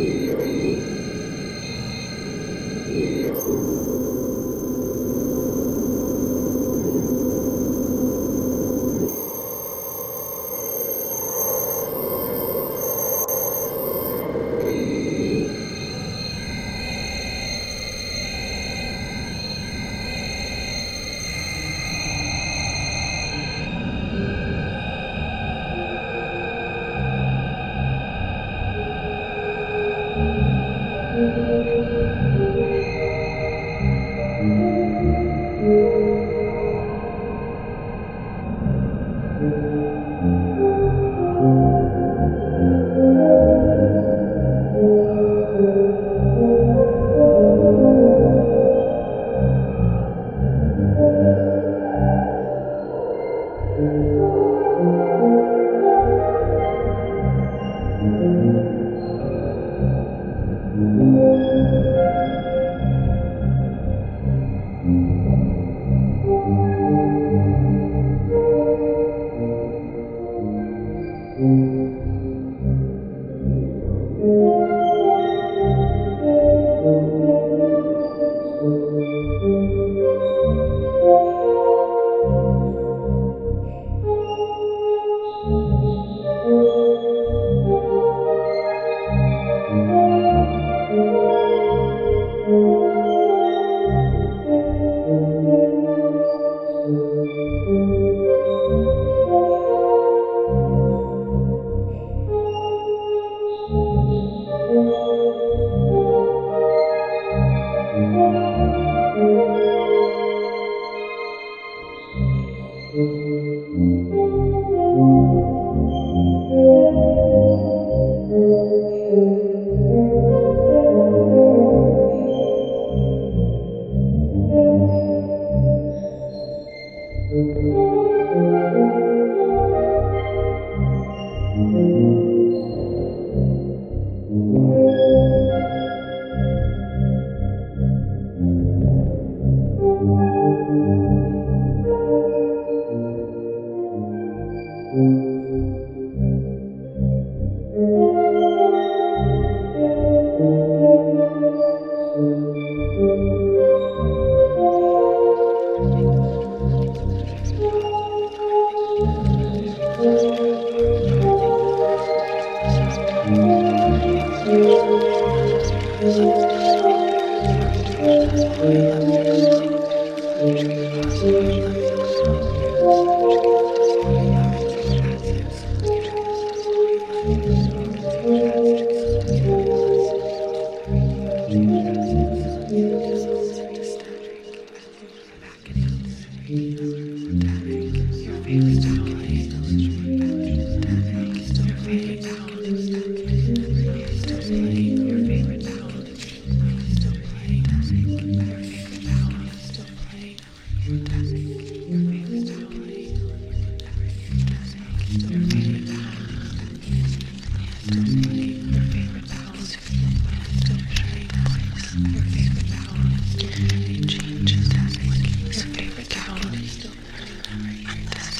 Thank you.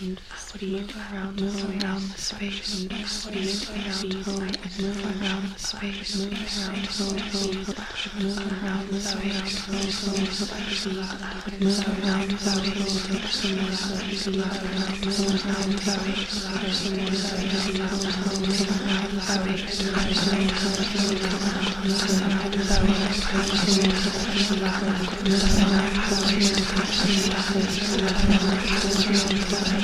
and would move around the space, move around around the space move around home and move around the space move around home move around the space move around the space move around move around the space move around the space